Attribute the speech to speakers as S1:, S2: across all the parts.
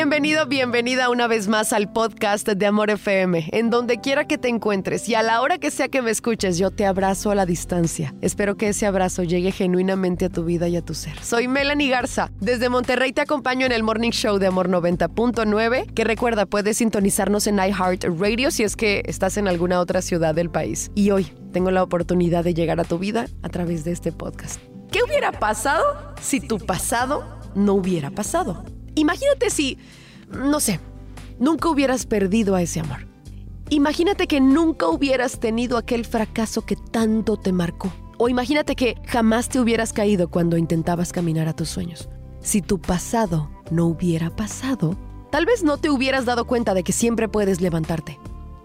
S1: Bienvenido, bienvenida una vez más al podcast de Amor FM. En donde quiera que te encuentres y a la hora que sea que me escuches, yo te abrazo a la distancia. Espero que ese abrazo llegue genuinamente a tu vida y a tu ser. Soy Melanie Garza. Desde Monterrey te acompaño en el Morning Show de Amor 90.9, que recuerda, puedes sintonizarnos en iHeartRadio si es que estás en alguna otra ciudad del país. Y hoy tengo la oportunidad de llegar a tu vida a través de este podcast. ¿Qué hubiera pasado si tu pasado no hubiera pasado? Imagínate si, no sé, nunca hubieras perdido a ese amor. Imagínate que nunca hubieras tenido aquel fracaso que tanto te marcó. O imagínate que jamás te hubieras caído cuando intentabas caminar a tus sueños. Si tu pasado no hubiera pasado, tal vez no te hubieras dado cuenta de que siempre puedes levantarte.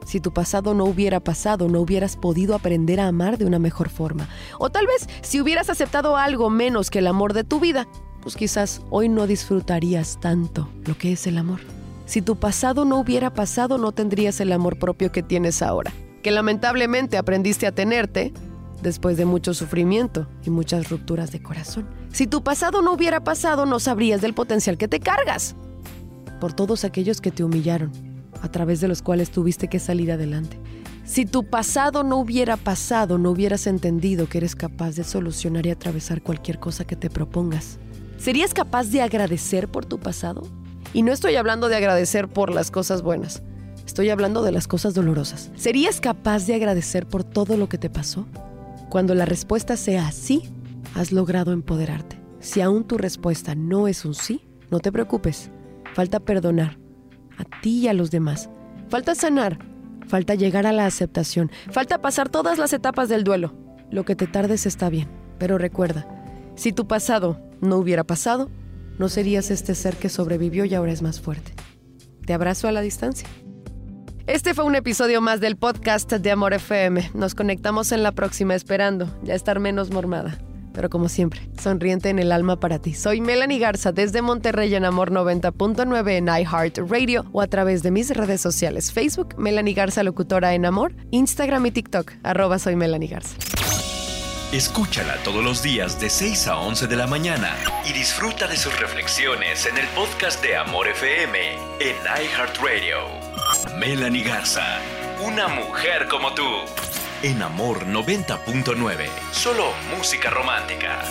S1: Si tu pasado no hubiera pasado, no hubieras podido aprender a amar de una mejor forma. O tal vez si hubieras aceptado algo menos que el amor de tu vida, pues quizás hoy no disfrutarías tanto lo que es el amor. Si tu pasado no hubiera pasado, no tendrías el amor propio que tienes ahora, que lamentablemente aprendiste a tenerte después de mucho sufrimiento y muchas rupturas de corazón. Si tu pasado no hubiera pasado, no sabrías del potencial que te cargas por todos aquellos que te humillaron, a través de los cuales tuviste que salir adelante. Si tu pasado no hubiera pasado, no hubieras entendido que eres capaz de solucionar y atravesar cualquier cosa que te propongas. ¿Serías capaz de agradecer por tu pasado? Y no estoy hablando de agradecer por las cosas buenas, estoy hablando de las cosas dolorosas. ¿Serías capaz de agradecer por todo lo que te pasó? Cuando la respuesta sea sí, has logrado empoderarte. Si aún tu respuesta no es un sí, no te preocupes. Falta perdonar a ti y a los demás. Falta sanar. Falta llegar a la aceptación. Falta pasar todas las etapas del duelo. Lo que te tardes está bien. Pero recuerda, si tu pasado no hubiera pasado, no serías este ser que sobrevivió y ahora es más fuerte. Te abrazo a la distancia. Este fue un episodio más del podcast de Amor FM. Nos conectamos en la próxima esperando ya estar menos mormada. Pero como siempre, sonriente en el alma para ti. Soy Melanie Garza desde Monterrey en Amor 90.9 en iHeartRadio o a través de mis redes sociales Facebook, Melanie Garza Locutora en Amor, Instagram y TikTok, arroba soy Melanie Garza.
S2: Escúchala todos los días de 6 a 11 de la mañana y disfruta de sus reflexiones en el podcast de Amor FM en iHeartRadio. Melanie Garza, una mujer como tú. En Amor 90.9, solo música romántica.